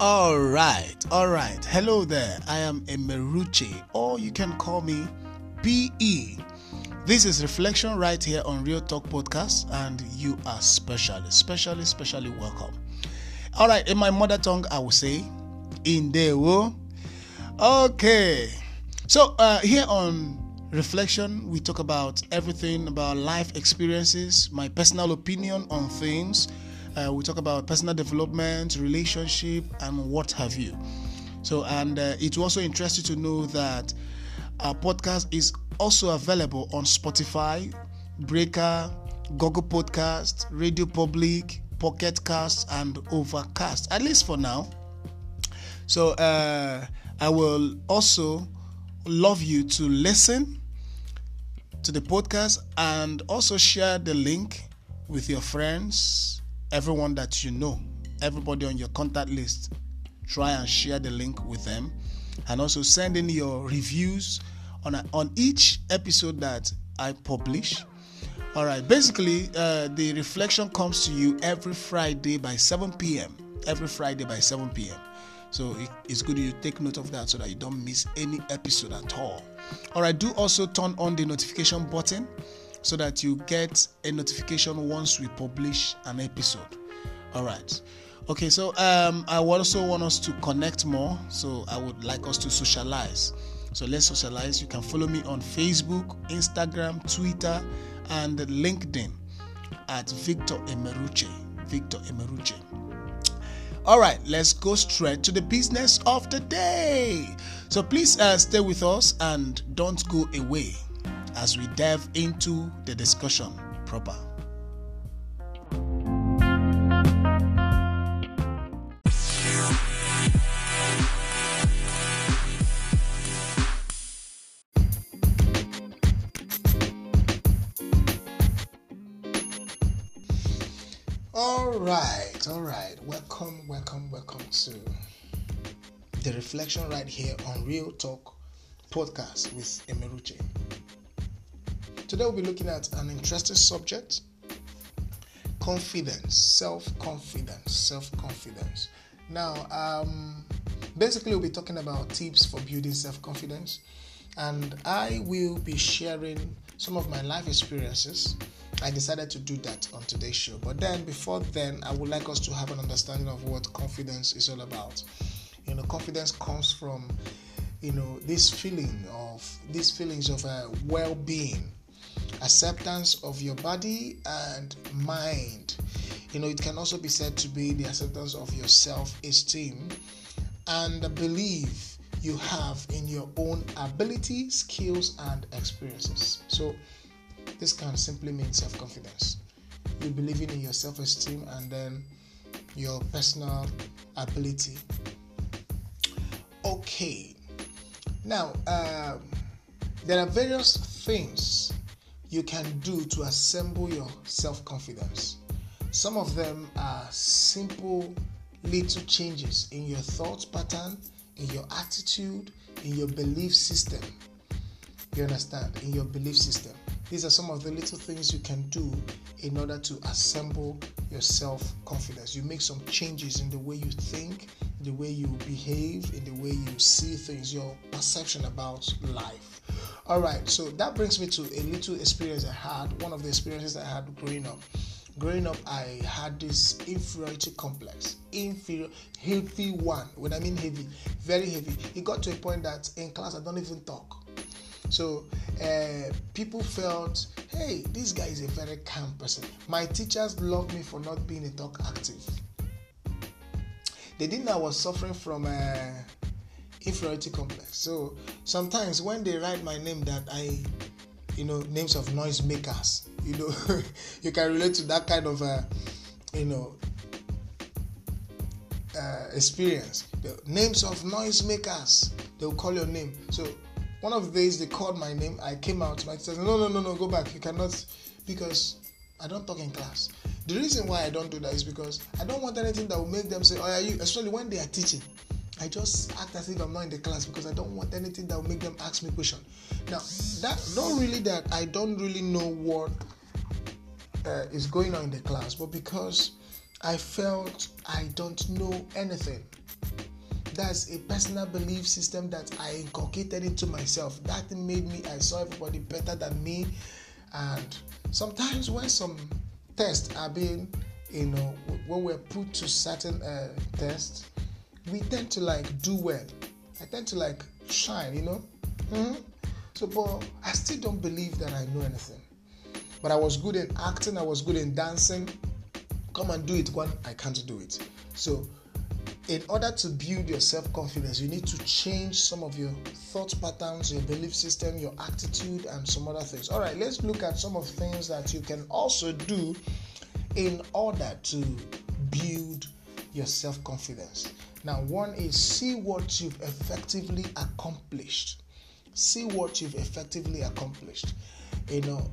All right, all right. Hello there. I am Emeruche, or you can call me PE. This is Reflection right here on Real Talk Podcast, and you are specially, specially, specially welcome. All right, in my mother tongue, I will say, in the Okay, so uh, here on Reflection, we talk about everything about life experiences, my personal opinion on things uh, we talk about personal development, relationship, and what have you. So, and uh, also interest you to know that our podcast is also available on Spotify, Breaker, Google Podcast, Radio Public, Pocket Cast, and Overcast, at least for now. So, uh, I will also love you to listen to the podcast and also share the link with your friends everyone that you know, everybody on your contact list, try and share the link with them. And also send in your reviews on, a, on each episode that I publish. All right, basically, uh, the reflection comes to you every Friday by 7 p.m. Every Friday by 7 p.m. So it, it's good you take note of that so that you don't miss any episode at all. All right, do also turn on the notification button so that you get a notification once we publish an episode. All right. Okay, so um, I also want us to connect more. So I would like us to socialize. So let's socialize. You can follow me on Facebook, Instagram, Twitter, and LinkedIn at Victor Emeruche. Victor Emeruche. All right, let's go straight to the business of the day. So please uh, stay with us and don't go away as we delve into the discussion proper. All right, all right. Welcome, welcome, welcome to the reflection right here on Real Talk podcast with Emeruche. Today we'll be looking at an interesting subject confidence, self confidence, self confidence. Now, um, basically, we'll be talking about tips for building self confidence, and I will be sharing some of my life experiences. I decided to do that on today's show. But then, before then, I would like us to have an understanding of what confidence is all about. You know, confidence comes from, you know, this feeling of these feelings of uh, well-being acceptance of your body and mind. You know, it can also be said to be the acceptance of your self esteem and the belief you have in your own ability, skills, and experiences. So, this can simply mean self confidence. You believing in your self esteem and then your personal ability. Okay, now um, there are various things you can do to assemble your self confidence. Some of them are simple little changes in your thought pattern, in your attitude, in your belief system. You understand? In your belief system. These are some of the little things you can do in order to assemble your self confidence. You make some changes in the way you think, the way you behave, in the way you see things, your perception about life. All right, so that brings me to a little experience I had. One of the experiences I had growing up. Growing up, I had this inferiority complex. Inferior, heavy one. When I mean heavy, very heavy. It got to a point that in class I don't even talk. So uh, people felt, hey, this guy is a very calm person. My teachers loved me for not being a talk active. They didn't know I was suffering from. Uh, inferiority complex. So sometimes when they write my name that I, you know, names of noise makers, you know, you can relate to that kind of, uh, you know, uh, experience. The names of noise makers, they'll call your name. So one of the days they called my name, I came out. My said, "No, no, no, no, go back. You cannot," because I don't talk in class. The reason why I don't do that is because I don't want anything that will make them say, "Oh, are you?" Especially when they are teaching. I just act as if I'm not in the class because I don't want anything that will make them ask me question. Now, that not really that I don't really know what uh, is going on in the class, but because I felt I don't know anything. that's a personal belief system that I inculcated into myself. That made me, I saw everybody better than me. And sometimes when some tests are being, you know, when we're put to certain uh, tests, we tend to like do well. I tend to like shine, you know. Mm-hmm. So, but I still don't believe that I know anything. But I was good in acting, I was good in dancing. Come and do it when I can't do it. So, in order to build your self confidence, you need to change some of your thought patterns, your belief system, your attitude, and some other things. All right, let's look at some of things that you can also do in order to build your self confidence. Now, one is see what you've effectively accomplished. See what you've effectively accomplished. You know,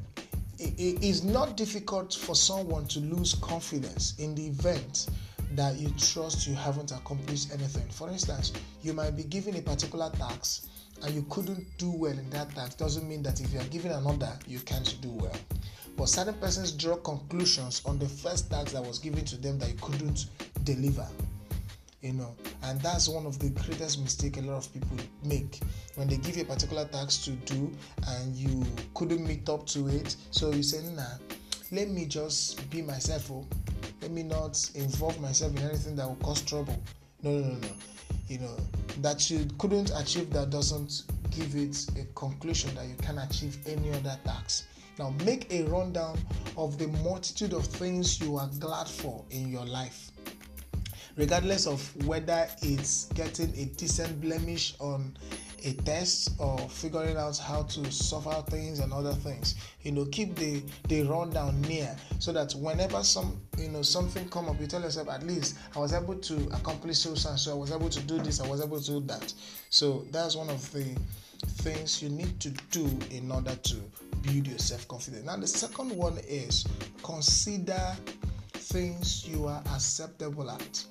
it is not difficult for someone to lose confidence in the event that you trust you haven't accomplished anything. For instance, you might be given a particular task and you couldn't do well in that task. Doesn't mean that if you are given another, you can't do well. But certain persons draw conclusions on the first task that was given to them that you couldn't deliver. You know, and that's one of the greatest mistake a lot of people make when they give you a particular task to do and you couldn't meet up to it. So you say, "Nah, let me just be myself." Oh let me not involve myself in anything that will cause trouble. No, no, no, no. You know, that you couldn't achieve that doesn't give it a conclusion that you can achieve any other task. Now, make a rundown of the multitude of things you are glad for in your life regardless of whether it's getting a decent blemish on a test or figuring out how to solve out things and other things you know keep the the rundown near so that whenever some you know something come up you tell yourself at least i was able to accomplish so and so. I was able to do this. I was able to do that. So that's one of the things you need to do in order to build your self-confidence. Now the second one is consider things you are acceptable at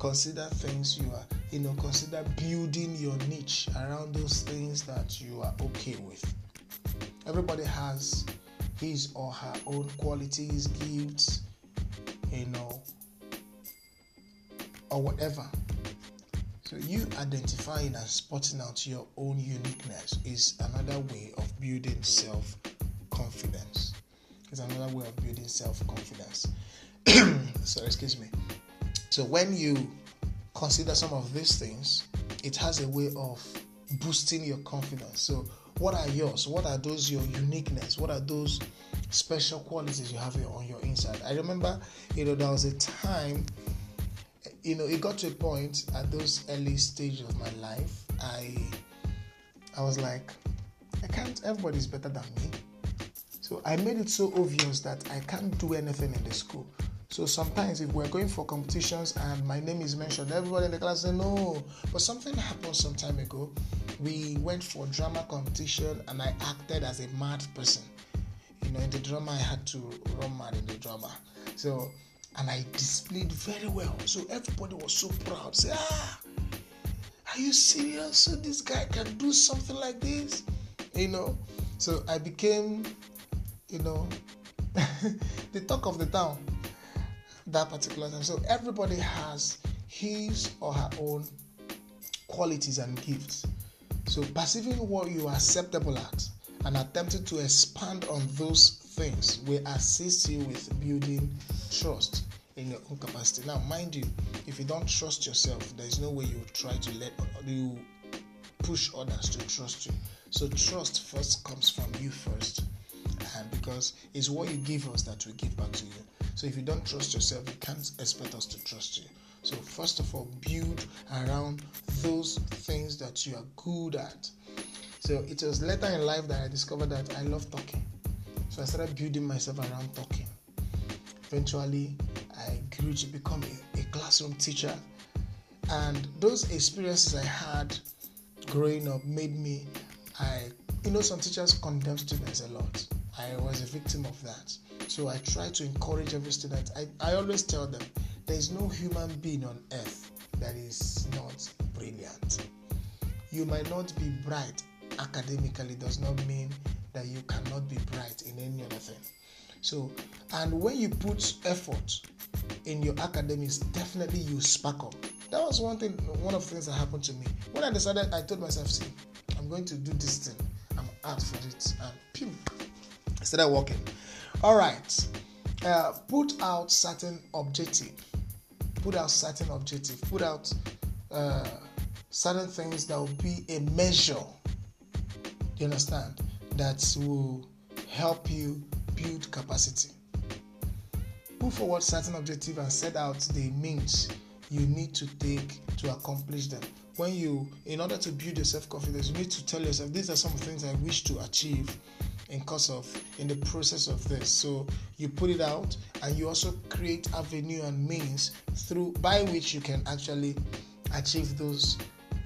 consider things you are you know consider building your niche around those things that you are okay with. Everybody has his or her own qualities gifts you know or whatever. So you identifying and spotting out your own uniqueness is another way of building self confidence is another way of building self confidence so excuse me so when you consider some of these things, it has a way of boosting your confidence. So what are yours? What are those your uniqueness? What are those special qualities you have on your inside? I remember, you know, there was a time, you know, it got to a point at those early stages of my life, I I was like, I can't everybody's better than me. So I made it so obvious that I can't do anything in the school. So sometimes if we're going for competitions and my name is mentioned, everybody in the class say no. But something happened some time ago. We went for drama competition and I acted as a mad person. You know, in the drama I had to run mad in the drama. So and I displayed very well. So everybody was so proud. Say, ah, are you serious? So this guy can do something like this? You know. So I became, you know, the talk of the town that particular time. So everybody has his or her own qualities and gifts. So perceiving what you are acceptable at and attempting to expand on those things will assist you with building trust in your own capacity. Now, mind you, if you don't trust yourself, there is no way you try to let you push others to trust you. So trust first comes from you first, and because it's what you give us that we give back to you. So if you don't trust yourself, you can't expect us to trust you. So first of all, build around those things that you are good at. So it was later in life that I discovered that I love talking. So I started building myself around talking. Eventually, I grew to become a, a classroom teacher. And those experiences I had growing up made me I you know some teachers condemn students a lot. I was a victim of that. So I try to encourage every student. I, I always tell them there is no human being on earth that is not brilliant. You might not be bright academically, does not mean that you cannot be bright in any other thing. So, and when you put effort in your academics, definitely you spark up. that was one thing, one of the things that happened to me. When I decided, I told myself, see, I'm going to do this thing. I'm out for it. And pew, I started working. All right. Uh, put out certain objective. Put out certain objective. Put out uh, certain things that will be a measure. You understand? That will help you build capacity. Put forward certain objective and set out the means you need to take to accomplish them. When you, in order to build your self confidence, you need to tell yourself, these are some things I wish to achieve in course of in the process of this. So you put it out and you also create avenue and means through by which you can actually achieve those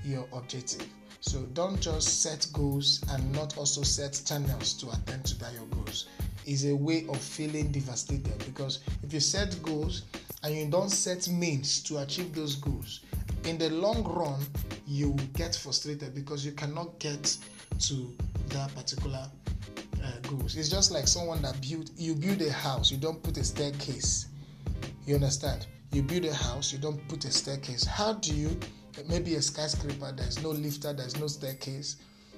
your objective. So don't just set goals and not also set channels to attend to that your goals. Is a way of feeling devastated because if you set goals and you don't set means to achieve those goals, in the long run, you get frustrated because you cannot get to that particular uh, goals. It's just like someone that build you build a house, you don't put a staircase. You understand? You build a house, you don't put a staircase. How do you maybe a skyscraper, there's no lifter, there's no staircase.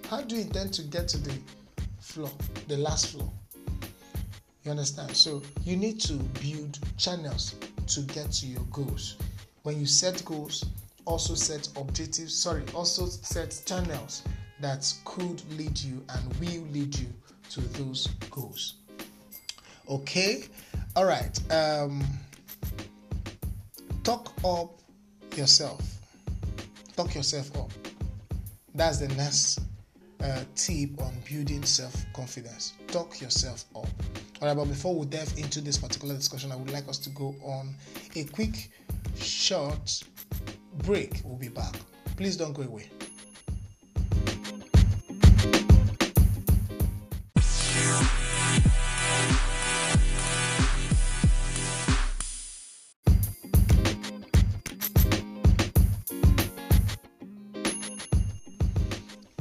How do you intend to get to the floor, the last floor? You understand? So you need to build channels to get to your goals. When you set goals, also set objectives, sorry, also set channels that could lead you and will lead you to those goals. Okay? All right. Um, talk up yourself. Talk yourself up. That's the next uh, tip on building self confidence. Talk yourself up. All right, but before we delve into this particular discussion, I would like us to go on a quick, short break. We'll be back. Please don't go away.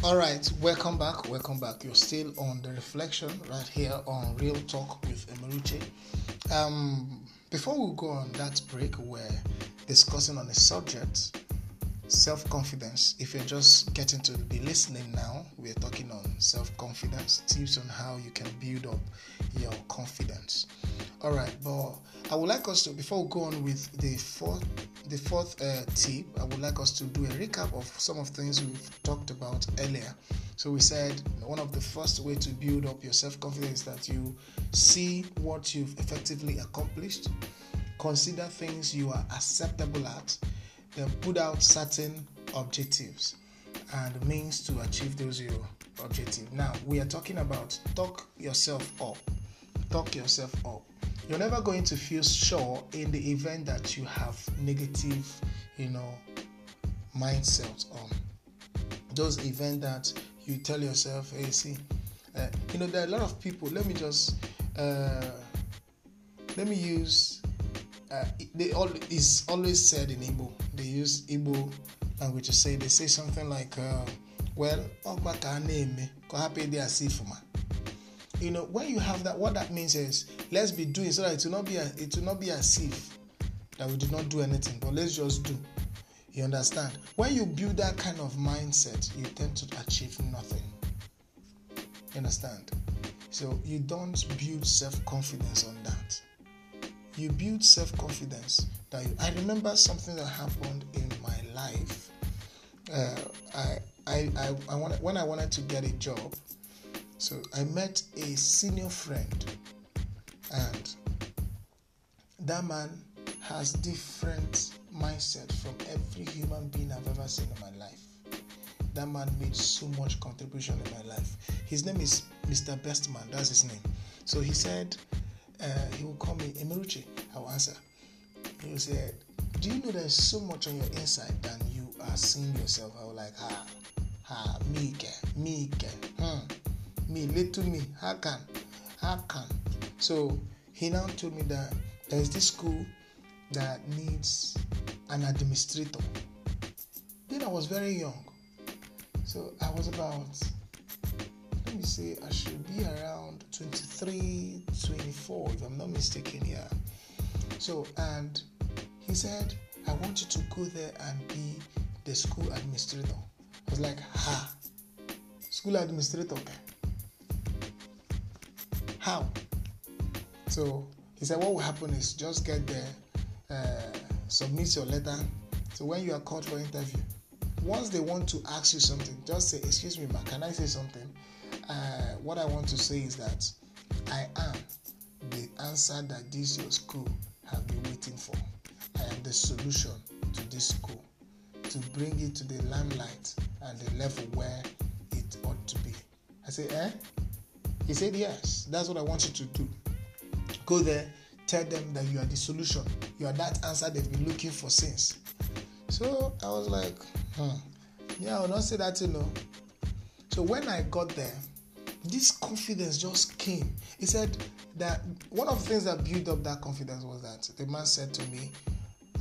All right, welcome back. Welcome back. You're still on the reflection right here on Real Talk with Emeruche. Um, before we go on that break, we're discussing on a subject self confidence. If you're just getting to be listening now, we're talking on self confidence, tips on how you can build up your confidence. All right, but I would like us to before we go on with the fourth the fourth uh, tip, I would like us to do a recap of some of things we've talked about earlier. So we said one of the first way to build up your self-confidence is that you see what you've effectively accomplished, consider things you are acceptable at, then put out certain objectives and means to achieve those your objectives. Now we are talking about talk yourself up. Talk yourself up you're never going to feel sure in the event that you have negative, you know, mindset on those events that you tell yourself, hey, see, uh, you know, there are a lot of people. Let me just, uh, let me use. Uh, they all is always said in Igbo. They use Igbo language to say. They say something like, uh, "Well, ka hapụ ịdị asị ifuma." you know when you have that what that means is let's be doing so that it will not be a, it will not be as if that we did not do anything but let's just do you understand when you build that kind of mindset you tend to achieve nothing you understand so you don't build self-confidence on that you build self-confidence that you, i remember something that happened in my life uh, I, I, I, I wanted, when i wanted to get a job so I met a senior friend, and that man has different mindset from every human being I've ever seen in my life. That man made so much contribution in my life. His name is Mr. Bestman. That's his name. So he said uh, he will call me Emeruchi. I will answer. He will say, "Do you know there's so much on your inside than you are seeing yourself?" I was like, "Ah, ah, me, again, me, again, hmm." me, little me, how can, how can. So he now told me that there is this school that needs an administrator. Then I was very young. So I was about, me say, I should be around 23, 24, if I'm not mistaken, yeah. So, and he said, I want you to go there and be the school administrator. I was like, ha, school administrator. How? So he said, what will happen is just get there, uh, submit your letter. So when you are called for interview, once they want to ask you something, just say, excuse me, ma, can I say something? Uh, what I want to say is that I am the answer that this your school have been waiting for. I am the solution to this school to bring it to the limelight and the level where it ought to be. I say, eh? He said, yes. That's what I want you to do. Go there, tell them that you are the solution. You are that answer they've been looking for since. So I was like, hmm. Yeah, I will not say that, you know. So when I got there, this confidence just came. He said that one of the things that built up that confidence was that the man said to me,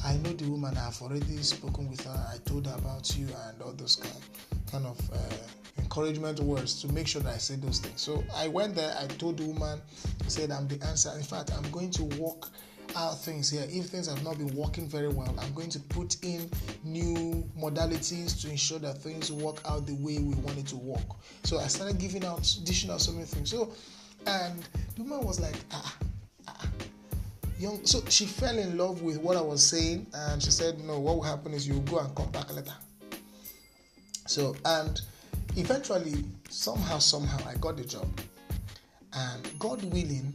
I know the woman, I've already spoken with her, I told her about you and all those kind, kind of uh, encouragement words to make sure that I say those things. So I went there, I told the woman, said, I'm the answer. In fact, I'm going to walk out things here. If things have not been working very well, I'm going to put in new modalities to ensure that things work out the way we want it to work. So I started giving out, dishing out so many things. So, and the woman was like, ah, ah, ah. young. So she fell in love with what I was saying, and she said, no, what will happen is you go and come back later. So, and eventually, somehow, somehow, I got the job. And God willing,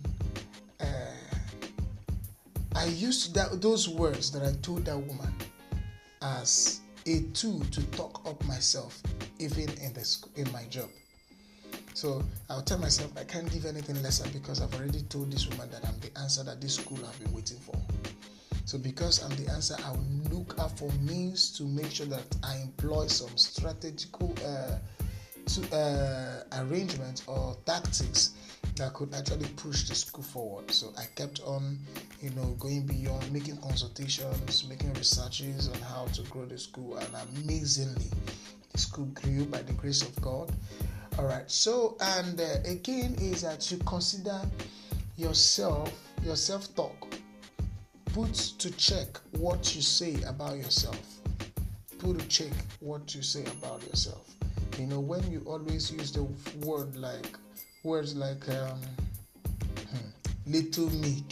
I used that, those words that I told that woman as a tool to talk up myself, even in in my job. So I'll tell myself I can't give anything lesser because I've already told this woman that I'm the answer that this school have been waiting for. So because I'm the answer, I'll look out for means to make sure that I employ some strategical uh, to, uh, arrangements or tactics that could actually push the school forward. So I kept on, you know, going beyond, making consultations, making researches on how to grow the school, and amazingly, the school grew by the grace of God. All right. So and uh, again is that you consider yourself, your self-talk. Put to check what you say about yourself. Put to check what you say about yourself. You know, when you always use the word like words like um, hmm, little me,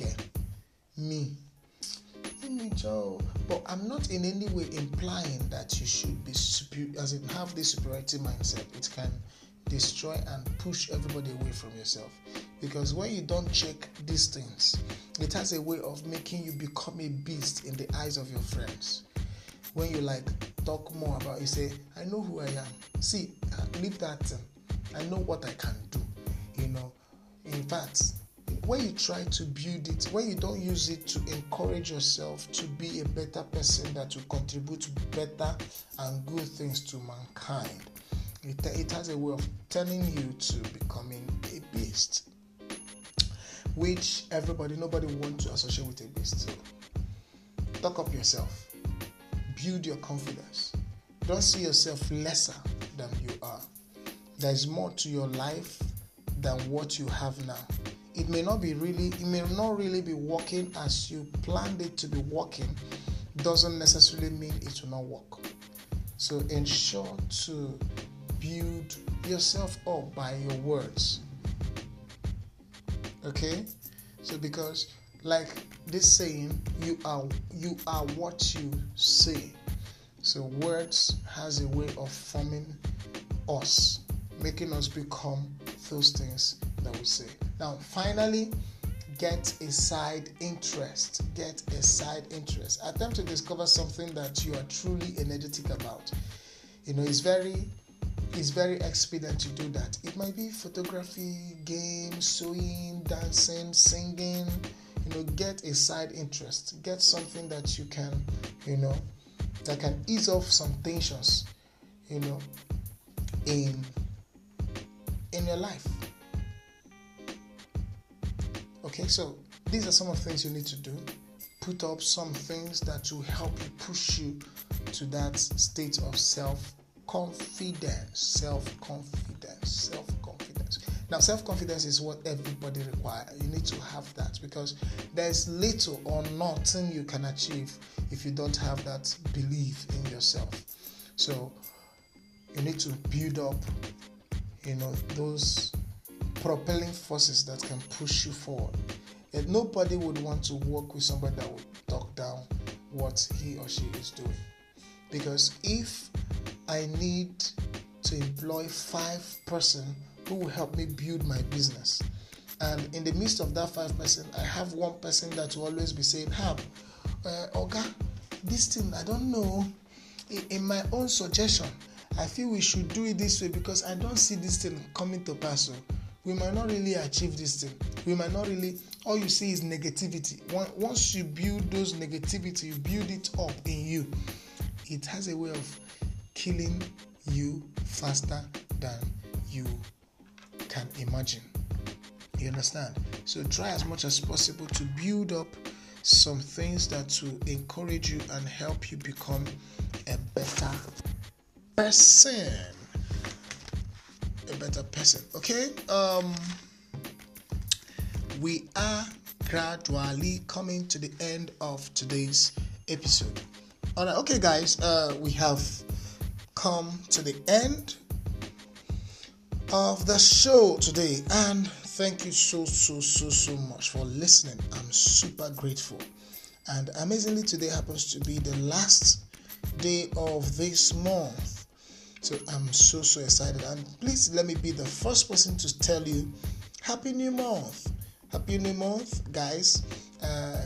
me, me, Joe. But I'm not in any way implying that you should be superior, as in have this superiority mindset. It can destroy and push everybody away from yourself. Because when you don't check these things, it has a way of making you become a beast in the eyes of your friends. When you like talk more about, you say, "I know who I am." See, uh, leave that. I know what I can do you know. In fact when you try to build it when you don't use it to encourage yourself to be a better person that will contribute better and good things to mankind it, it has a way of turning you to becoming a beast which everybody nobody wants to associate with a beast. So talk up yourself. Build your confidence. Don't see yourself lesser than you are. There's more to your life than what you have now. It may not be really, it may not really be working as you planned it to be working, doesn't necessarily mean it will not work. So ensure to build yourself up by your words. Okay? So because like this saying, you are you are what you say. So words has a way of forming us, making us become those things that we say. Now, finally, get a side interest. Get a side interest. Attempt to discover something that you are truly energetic about. You know, it's very it's very expedient to do that. It might be photography, games, sewing, dancing, singing. You know, get a side interest. Get something that you can, you know, that can ease off some tensions, you know, in in your life. Okay, so these are some of the things you need to do. Put up some things that will help you push you to that state of self confidence. Self confidence. Self confidence. Now, self confidence is what everybody requires. You need to have that because there's little or nothing you can achieve if you don't have that belief in yourself. So, you need to build up, you know, those propelling forces that can push you forward. And nobody would want to work with somebody that would talk down what he or she is doing. Because if I need to employ five person who will help me build my business, and in the midst of that five person, I have one person that will always be saying, "Have, uh, this thing I don't know." In my own suggestion, I feel we should do it this way because I don't see this thing coming to pass. So we might not really achieve this thing. We might not really. All you see is negativity. Once you build those negativity, you build it up in you. It has a way of killing you faster than you can imagine. You understand? So try as much as possible to build up some things that will encourage you and help you become a better person. A better person. Okay? Um we are gradually coming to the end of today's episode. Alright, okay guys, uh we have come to the end of the show today and thank you so so so so much for listening i'm super grateful and amazingly today happens to be the last day of this month so i'm so so excited. And please let me be the first person to tell you happy new month. Happy new month guys. Uh,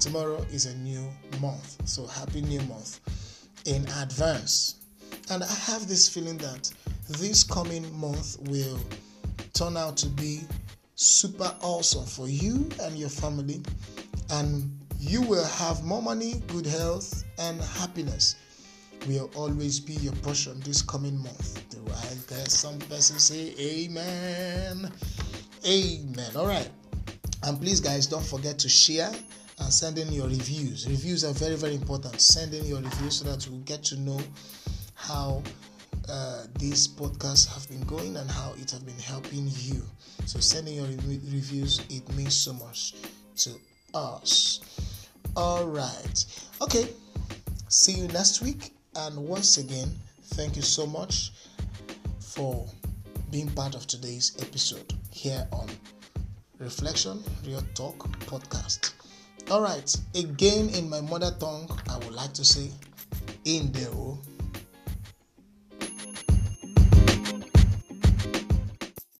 tomorrow is a new month. So happy new month in advance. And I have this feeling that this coming month will turn out to be super awesome for you and your family. And you will have more money, good health, and happiness will always be your portion this coming month. Right? There's some person say amen. Amen. All right. And please, guys, don't forget to share and send in your reviews. Reviews are very, very important. Send in your reviews so that we'll get to know how uh, these podcasts have been going and how it has been helping you. So sending your re- reviews it means so much to us. All right. Okay. See you next week. And once again, thank you so much for being part of today's episode here on Reflection Real Talk podcast. All right. Again, in my mother tongue, I would like to say, in there.